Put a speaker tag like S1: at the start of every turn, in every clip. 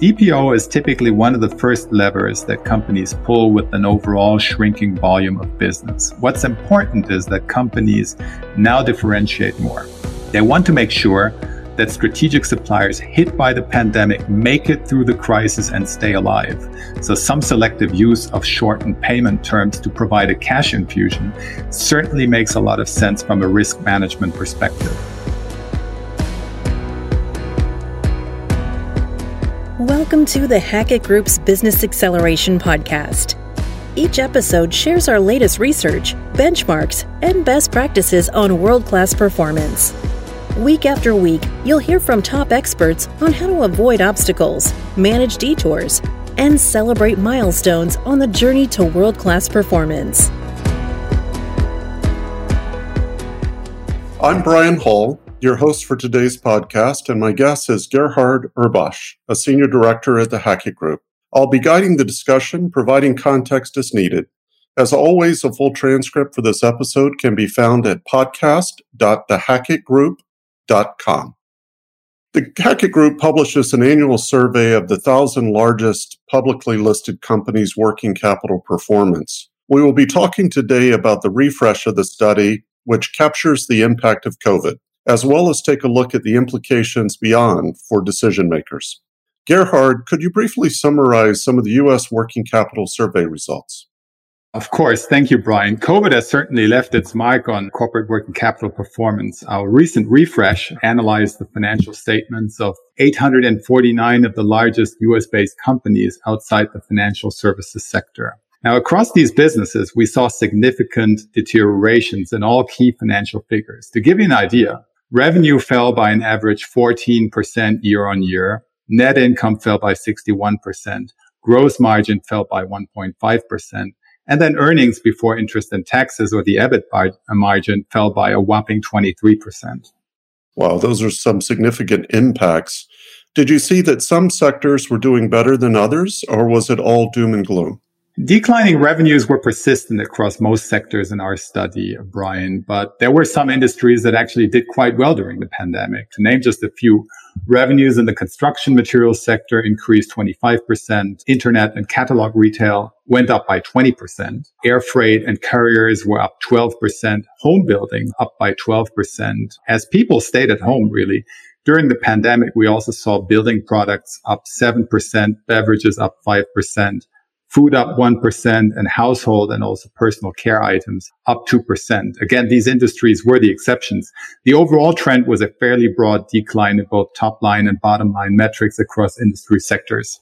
S1: DPO is typically one of the first levers that companies pull with an overall shrinking volume of business. What's important is that companies now differentiate more. They want to make sure that strategic suppliers hit by the pandemic make it through the crisis and stay alive. So some selective use of shortened payment terms to provide a cash infusion certainly makes a lot of sense from a risk management perspective.
S2: Welcome to the Hackett Group's Business Acceleration Podcast. Each episode shares our latest research, benchmarks, and best practices on world class performance. Week after week, you'll hear from top experts on how to avoid obstacles, manage detours, and celebrate milestones on the journey to world class performance.
S3: I'm Brian Hall, your host for today's podcast, and my guest is Gerhard Urbasch, a senior director at the Hackett Group. I'll be guiding the discussion, providing context as needed. As always, a full transcript for this episode can be found at podcast.thehackettgroup.com. The Hackett Group publishes an annual survey of the thousand largest publicly listed companies' working capital performance. We will be talking today about the refresh of the study, which captures the impact of COVID, as well as take a look at the implications beyond for decision makers. Gerhard, could you briefly summarize some of the U.S. working capital survey results?
S1: Of course. Thank you, Brian. COVID has certainly left its mark on corporate working capital performance. Our recent refresh analyzed the financial statements of 849 of the largest US based companies outside the financial services sector. Now, across these businesses, we saw significant deteriorations in all key financial figures. To give you an idea, revenue fell by an average 14% year on year. Net income fell by 61%. Gross margin fell by 1.5% and then earnings before interest and taxes or the EBIT uh, margin fell by a whopping 23%.
S3: Wow, those are some significant impacts. Did you see that some sectors were doing better than others, or was it all doom and gloom?
S1: Declining revenues were persistent across most sectors in our study, Brian, but there were some industries that actually did quite well during the pandemic. To name just a few, revenues in the construction materials sector increased 25%. Internet and catalog retail went up by 20%. Air freight and carriers were up 12%. Home building up by 12%. As people stayed at home, really, during the pandemic, we also saw building products up 7%, beverages up 5%, food up 1% and household and also personal care items up 2%. Again, these industries were the exceptions. The overall trend was a fairly broad decline in both top line and bottom line metrics across industry sectors.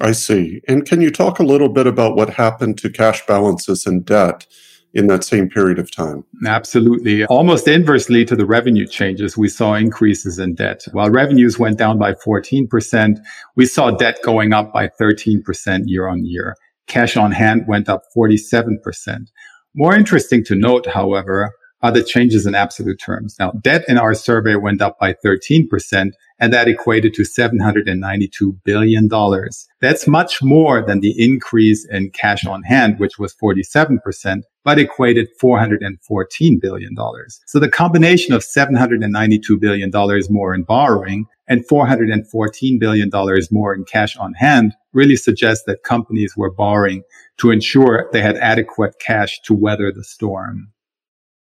S3: I see. And can you talk a little bit about what happened to cash balances and debt in that same period of time.
S1: Absolutely. Almost inversely to the revenue changes, we saw increases in debt. While revenues went down by 14%, we saw debt going up by 13% year on year. Cash on hand went up 47%. More interesting to note, however, are the changes in absolute terms. Now, debt in our survey went up by 13%, and that equated to $792 billion. That's much more than the increase in cash on hand, which was 47%, but equated $414 billion. So the combination of $792 billion more in borrowing and $414 billion more in cash on hand really suggests that companies were borrowing to ensure they had adequate cash to weather the storm.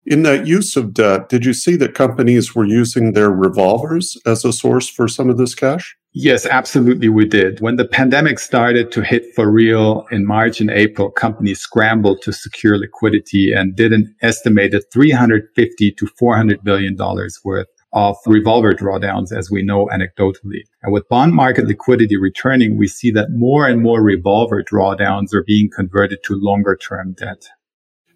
S3: In that use of debt, did you see that companies were using their revolvers as a source for some of this cash?
S1: Yes, absolutely, we did. When the pandemic started to hit for real in March and April, companies scrambled to secure liquidity and did an estimated 350 to 400 billion dollars worth of revolver drawdowns, as we know anecdotally. And with bond market liquidity returning, we see that more and more revolver drawdowns are being converted to longer term debt.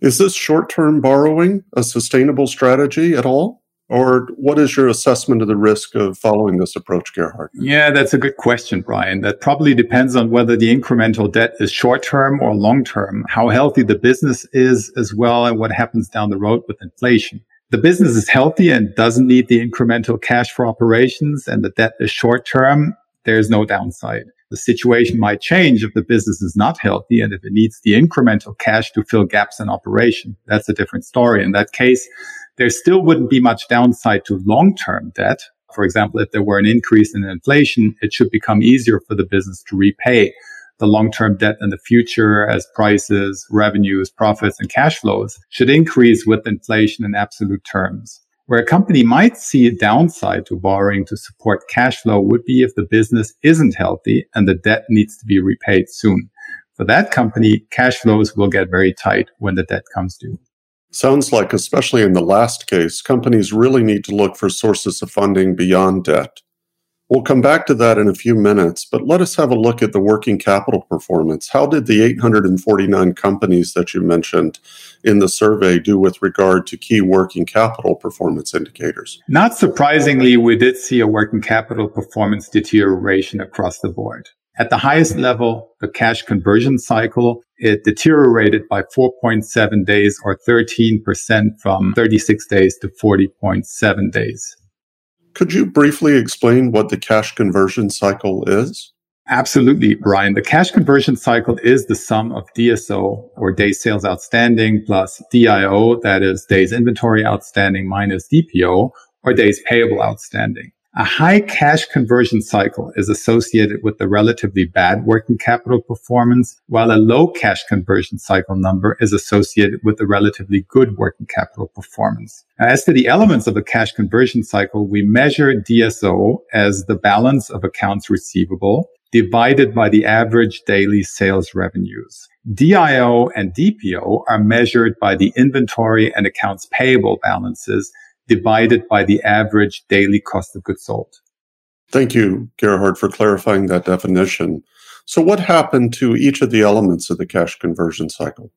S3: Is this short term borrowing a sustainable strategy at all? Or what is your assessment of the risk of following this approach, Gerhard?
S1: Yeah, that's a good question, Brian. That probably depends on whether the incremental debt is short term or long term, how healthy the business is as well, and what happens down the road with inflation. The business is healthy and doesn't need the incremental cash for operations, and the debt is short term. There's no downside. The situation might change if the business is not healthy and if it needs the incremental cash to fill gaps in operation. That's a different story. In that case, there still wouldn't be much downside to long-term debt. For example, if there were an increase in inflation, it should become easier for the business to repay the long-term debt in the future as prices, revenues, profits, and cash flows should increase with inflation in absolute terms. Where a company might see a downside to borrowing to support cash flow would be if the business isn't healthy and the debt needs to be repaid soon. For that company, cash flows will get very tight when the debt comes due.
S3: Sounds like, especially in the last case, companies really need to look for sources of funding beyond debt. We'll come back to that in a few minutes, but let us have a look at the working capital performance. How did the 849 companies that you mentioned in the survey do with regard to key working capital performance indicators?
S1: Not surprisingly, we did see a working capital performance deterioration across the board. At the highest level, the cash conversion cycle, it deteriorated by 4.7 days or 13% from 36 days to 40.7 days.
S3: Could you briefly explain what the cash conversion cycle is?
S1: Absolutely, Brian. The cash conversion cycle is the sum of DSO or days sales outstanding plus DIO, that is days inventory outstanding minus DPO or days payable outstanding. A high cash conversion cycle is associated with the relatively bad working capital performance, while a low cash conversion cycle number is associated with the relatively good working capital performance. As to the elements of the cash conversion cycle, we measure DSO as the balance of accounts receivable divided by the average daily sales revenues. DIO and DPO are measured by the inventory and accounts payable balances divided by the average daily cost of goods sold.
S3: Thank you, Gerhard, for clarifying that definition. So, what happened to each of the elements of the cash conversion cycle?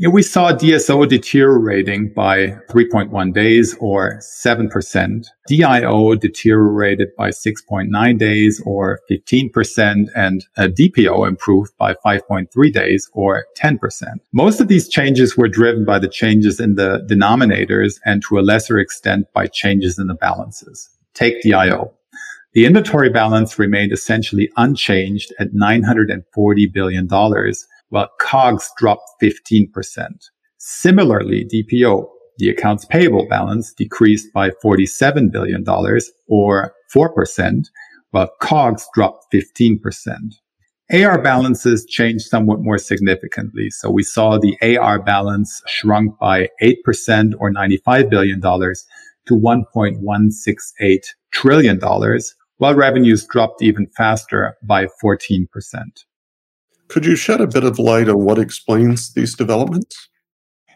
S1: Yeah, we saw DSO deteriorating by 3.1 days or 7%. DIO deteriorated by 6.9 days or 15% and uh, DPO improved by 5.3 days or 10%. Most of these changes were driven by the changes in the denominators and to a lesser extent by changes in the balances. Take DIO. The inventory balance remained essentially unchanged at $940 billion while COGS dropped 15%. Similarly, DPO, the accounts payable balance decreased by $47 billion or 4%, while COGS dropped 15%. AR balances changed somewhat more significantly. So we saw the AR balance shrunk by 8% or $95 billion to $1.168 trillion, while revenues dropped even faster by 14%.
S3: Could you shed a bit of light on what explains these developments?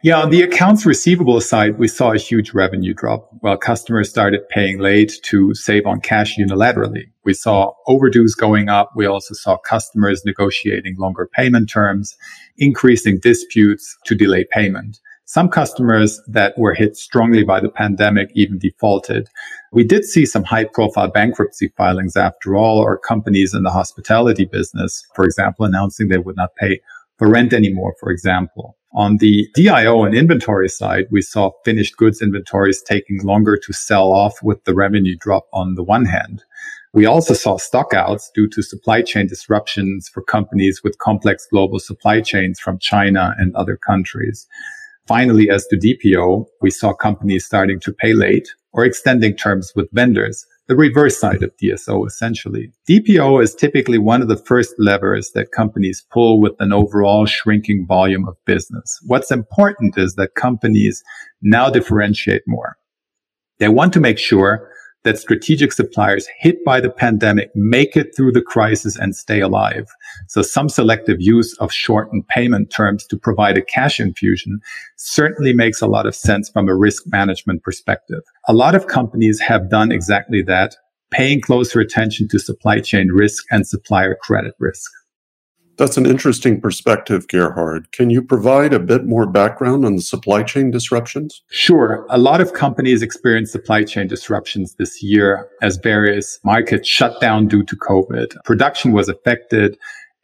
S1: Yeah, on the accounts receivable side, we saw a huge revenue drop while customers started paying late to save on cash unilaterally. We saw overdues going up. We also saw customers negotiating longer payment terms, increasing disputes to delay payment. Some customers that were hit strongly by the pandemic even defaulted. We did see some high profile bankruptcy filings after all, or companies in the hospitality business, for example, announcing they would not pay for rent anymore, for example. On the DIO and inventory side, we saw finished goods inventories taking longer to sell off with the revenue drop on the one hand. We also saw stockouts due to supply chain disruptions for companies with complex global supply chains from China and other countries. Finally, as to DPO, we saw companies starting to pay late or extending terms with vendors, the reverse side of DSO essentially. DPO is typically one of the first levers that companies pull with an overall shrinking volume of business. What's important is that companies now differentiate more. They want to make sure that strategic suppliers hit by the pandemic make it through the crisis and stay alive. So some selective use of shortened payment terms to provide a cash infusion certainly makes a lot of sense from a risk management perspective. A lot of companies have done exactly that, paying closer attention to supply chain risk and supplier credit risk.
S3: That's an interesting perspective, Gerhard. Can you provide a bit more background on the supply chain disruptions?
S1: Sure. A lot of companies experienced supply chain disruptions this year as various markets shut down due to COVID. Production was affected.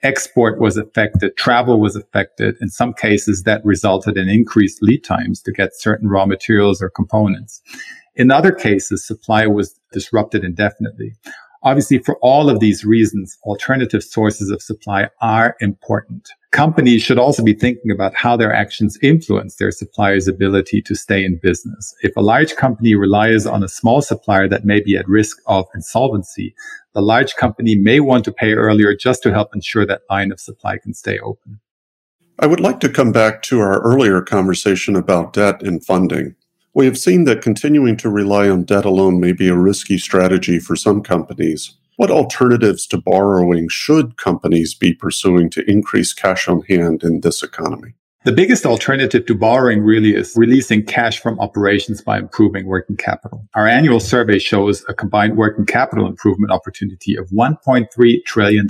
S1: Export was affected. Travel was affected. In some cases, that resulted in increased lead times to get certain raw materials or components. In other cases, supply was disrupted indefinitely. Obviously, for all of these reasons, alternative sources of supply are important. Companies should also be thinking about how their actions influence their supplier's ability to stay in business. If a large company relies on a small supplier that may be at risk of insolvency, the large company may want to pay earlier just to help ensure that line of supply can stay open.
S3: I would like to come back to our earlier conversation about debt and funding. We have seen that continuing to rely on debt alone may be a risky strategy for some companies. What alternatives to borrowing should companies be pursuing to increase cash on hand in this economy?
S1: The biggest alternative to borrowing really is releasing cash from operations by improving working capital. Our annual survey shows a combined working capital improvement opportunity of $1.3 trillion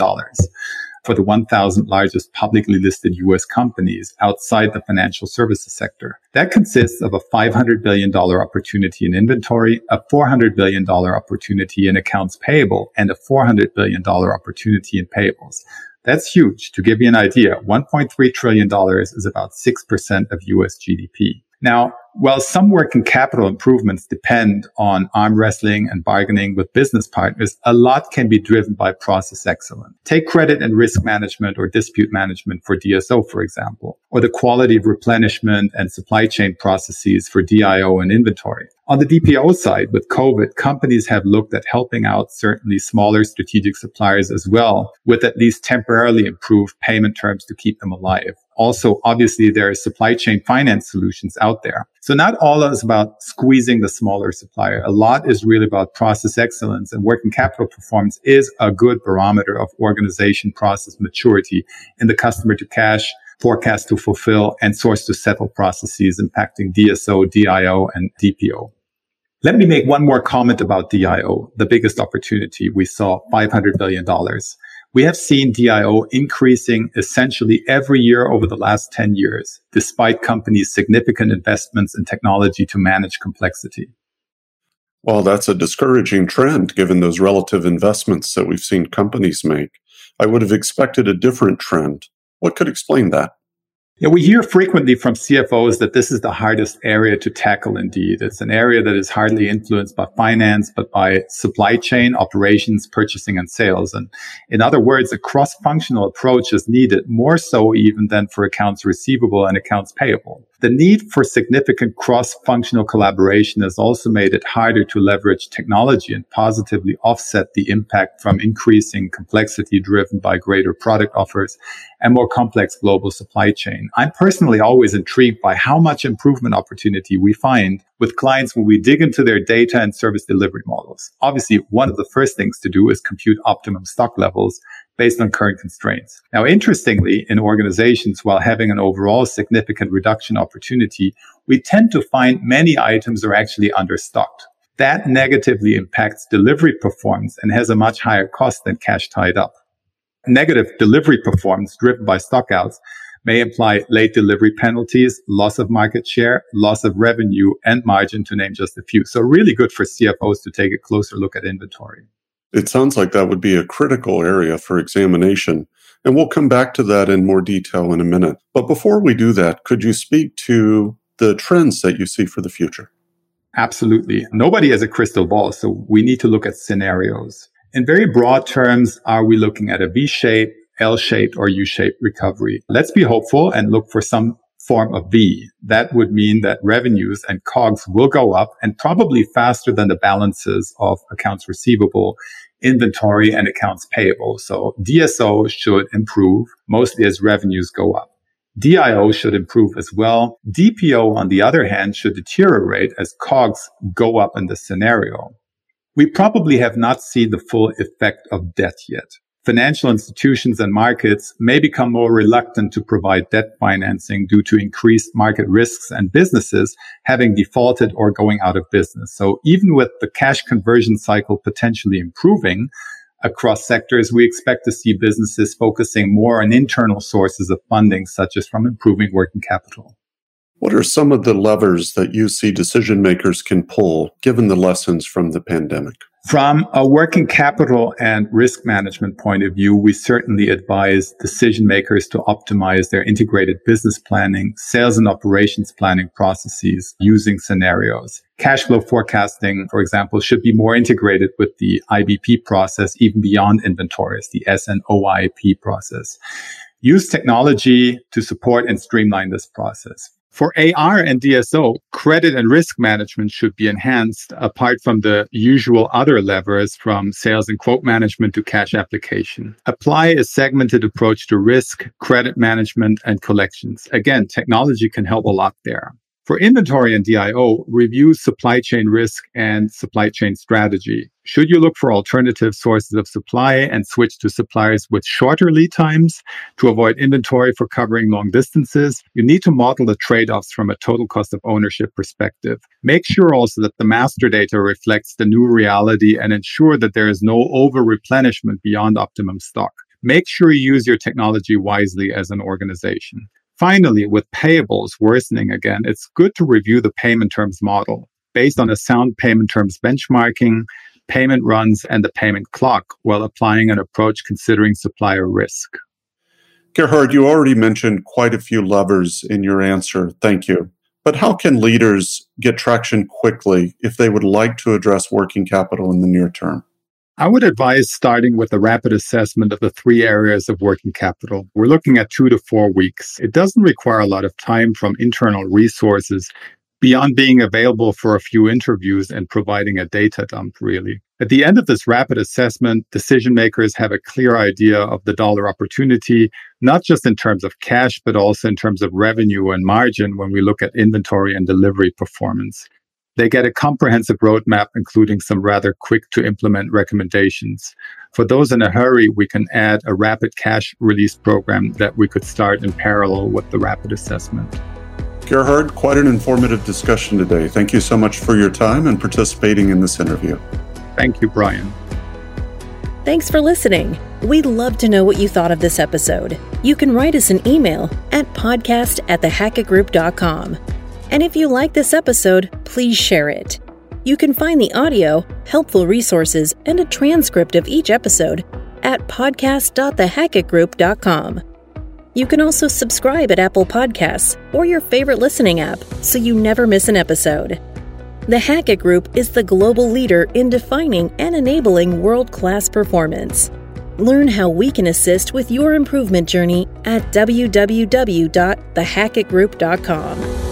S1: for the 1,000 largest publicly listed U.S. companies outside the financial services sector. That consists of a $500 billion opportunity in inventory, a $400 billion opportunity in accounts payable, and a $400 billion opportunity in payables. That's huge. To give you an idea, $1.3 trillion is about 6% of US GDP. Now, while some working capital improvements depend on arm wrestling and bargaining with business partners, a lot can be driven by process excellence. Take credit and risk management or dispute management for DSO, for example, or the quality of replenishment and supply chain processes for DIO and inventory. On the DPO side, with COVID, companies have looked at helping out certainly smaller strategic suppliers as well with at least temporarily improved payment terms to keep them alive. Also, obviously, there are supply chain finance solutions out there. So not all is about squeezing the smaller supplier. A lot is really about process excellence and working capital performance is a good barometer of organization process maturity in the customer to cash forecast to fulfill and source to settle processes impacting DSO, DIO, and DPO. Let me make one more comment about DIO, the biggest opportunity. We saw $500 billion. We have seen DIO increasing essentially every year over the last 10 years, despite companies' significant investments in technology to manage complexity.
S3: Well, that's a discouraging trend given those relative investments that we've seen companies make. I would have expected a different trend. What could explain that?
S1: Yeah, we hear frequently from CFOs that this is the hardest area to tackle indeed. It's an area that is hardly influenced by finance, but by supply chain, operations, purchasing, and sales. And in other words, a cross-functional approach is needed more so even than for accounts receivable and accounts payable. The need for significant cross-functional collaboration has also made it harder to leverage technology and positively offset the impact from increasing complexity driven by greater product offers and more complex global supply chain. I'm personally always intrigued by how much improvement opportunity we find with clients when we dig into their data and service delivery models. Obviously, one of the first things to do is compute optimum stock levels based on current constraints. Now, interestingly, in organizations, while having an overall significant reduction opportunity, we tend to find many items are actually understocked. That negatively impacts delivery performance and has a much higher cost than cash tied up. Negative delivery performance driven by stockouts may imply late delivery penalties, loss of market share, loss of revenue and margin to name just a few. So really good for CFOs to take a closer look at inventory.
S3: It sounds like that would be a critical area for examination. And we'll come back to that in more detail in a minute. But before we do that, could you speak to the trends that you see for the future?
S1: Absolutely. Nobody has a crystal ball, so we need to look at scenarios. In very broad terms, are we looking at a V shape, L shaped, or U shaped recovery? Let's be hopeful and look for some form of V. That would mean that revenues and COGS will go up and probably faster than the balances of accounts receivable, inventory, and accounts payable. So DSO should improve mostly as revenues go up. DIO should improve as well. DPO, on the other hand, should deteriorate as COGS go up in this scenario. We probably have not seen the full effect of debt yet financial institutions and markets may become more reluctant to provide debt financing due to increased market risks and businesses having defaulted or going out of business. So even with the cash conversion cycle potentially improving across sectors, we expect to see businesses focusing more on internal sources of funding, such as from improving working capital.
S3: What are some of the levers that you see decision makers can pull given the lessons from the pandemic?
S1: From a working capital and risk management point of view, we certainly advise decision makers to optimize their integrated business planning, sales and operations planning processes using scenarios. Cash flow forecasting, for example, should be more integrated with the IBP process, even beyond inventories, the S&OP process. Use technology to support and streamline this process. For AR and DSO, credit and risk management should be enhanced apart from the usual other levers from sales and quote management to cash application. Apply a segmented approach to risk, credit management, and collections. Again, technology can help a lot there. For inventory and DIO, review supply chain risk and supply chain strategy. Should you look for alternative sources of supply and switch to suppliers with shorter lead times to avoid inventory for covering long distances? You need to model the trade offs from a total cost of ownership perspective. Make sure also that the master data reflects the new reality and ensure that there is no over replenishment beyond optimum stock. Make sure you use your technology wisely as an organization. Finally, with payables worsening again, it's good to review the payment terms model based on a sound payment terms benchmarking, payment runs, and the payment clock while applying an approach considering supplier risk.
S3: Gerhard, you already mentioned quite a few levers in your answer. Thank you. But how can leaders get traction quickly if they would like to address working capital in the near term?
S1: I would advise starting with a rapid assessment of the three areas of working capital. We're looking at two to four weeks. It doesn't require a lot of time from internal resources beyond being available for a few interviews and providing a data dump, really. At the end of this rapid assessment, decision makers have a clear idea of the dollar opportunity, not just in terms of cash, but also in terms of revenue and margin when we look at inventory and delivery performance. They get a comprehensive roadmap, including some rather quick to implement recommendations. For those in a hurry, we can add a rapid cash release program that we could start in parallel with the rapid assessment.
S3: Gerhard, quite an informative discussion today. Thank you so much for your time and participating in this interview.
S1: Thank you, Brian.
S2: Thanks for listening. We'd love to know what you thought of this episode. You can write us an email at podcast at thehackettgroup.com. And if you like this episode, please share it. You can find the audio, helpful resources, and a transcript of each episode at podcast.thehackettgroup.com. You can also subscribe at Apple Podcasts or your favorite listening app so you never miss an episode. The Hackett Group is the global leader in defining and enabling world class performance. Learn how we can assist with your improvement journey at www.thehackettgroup.com.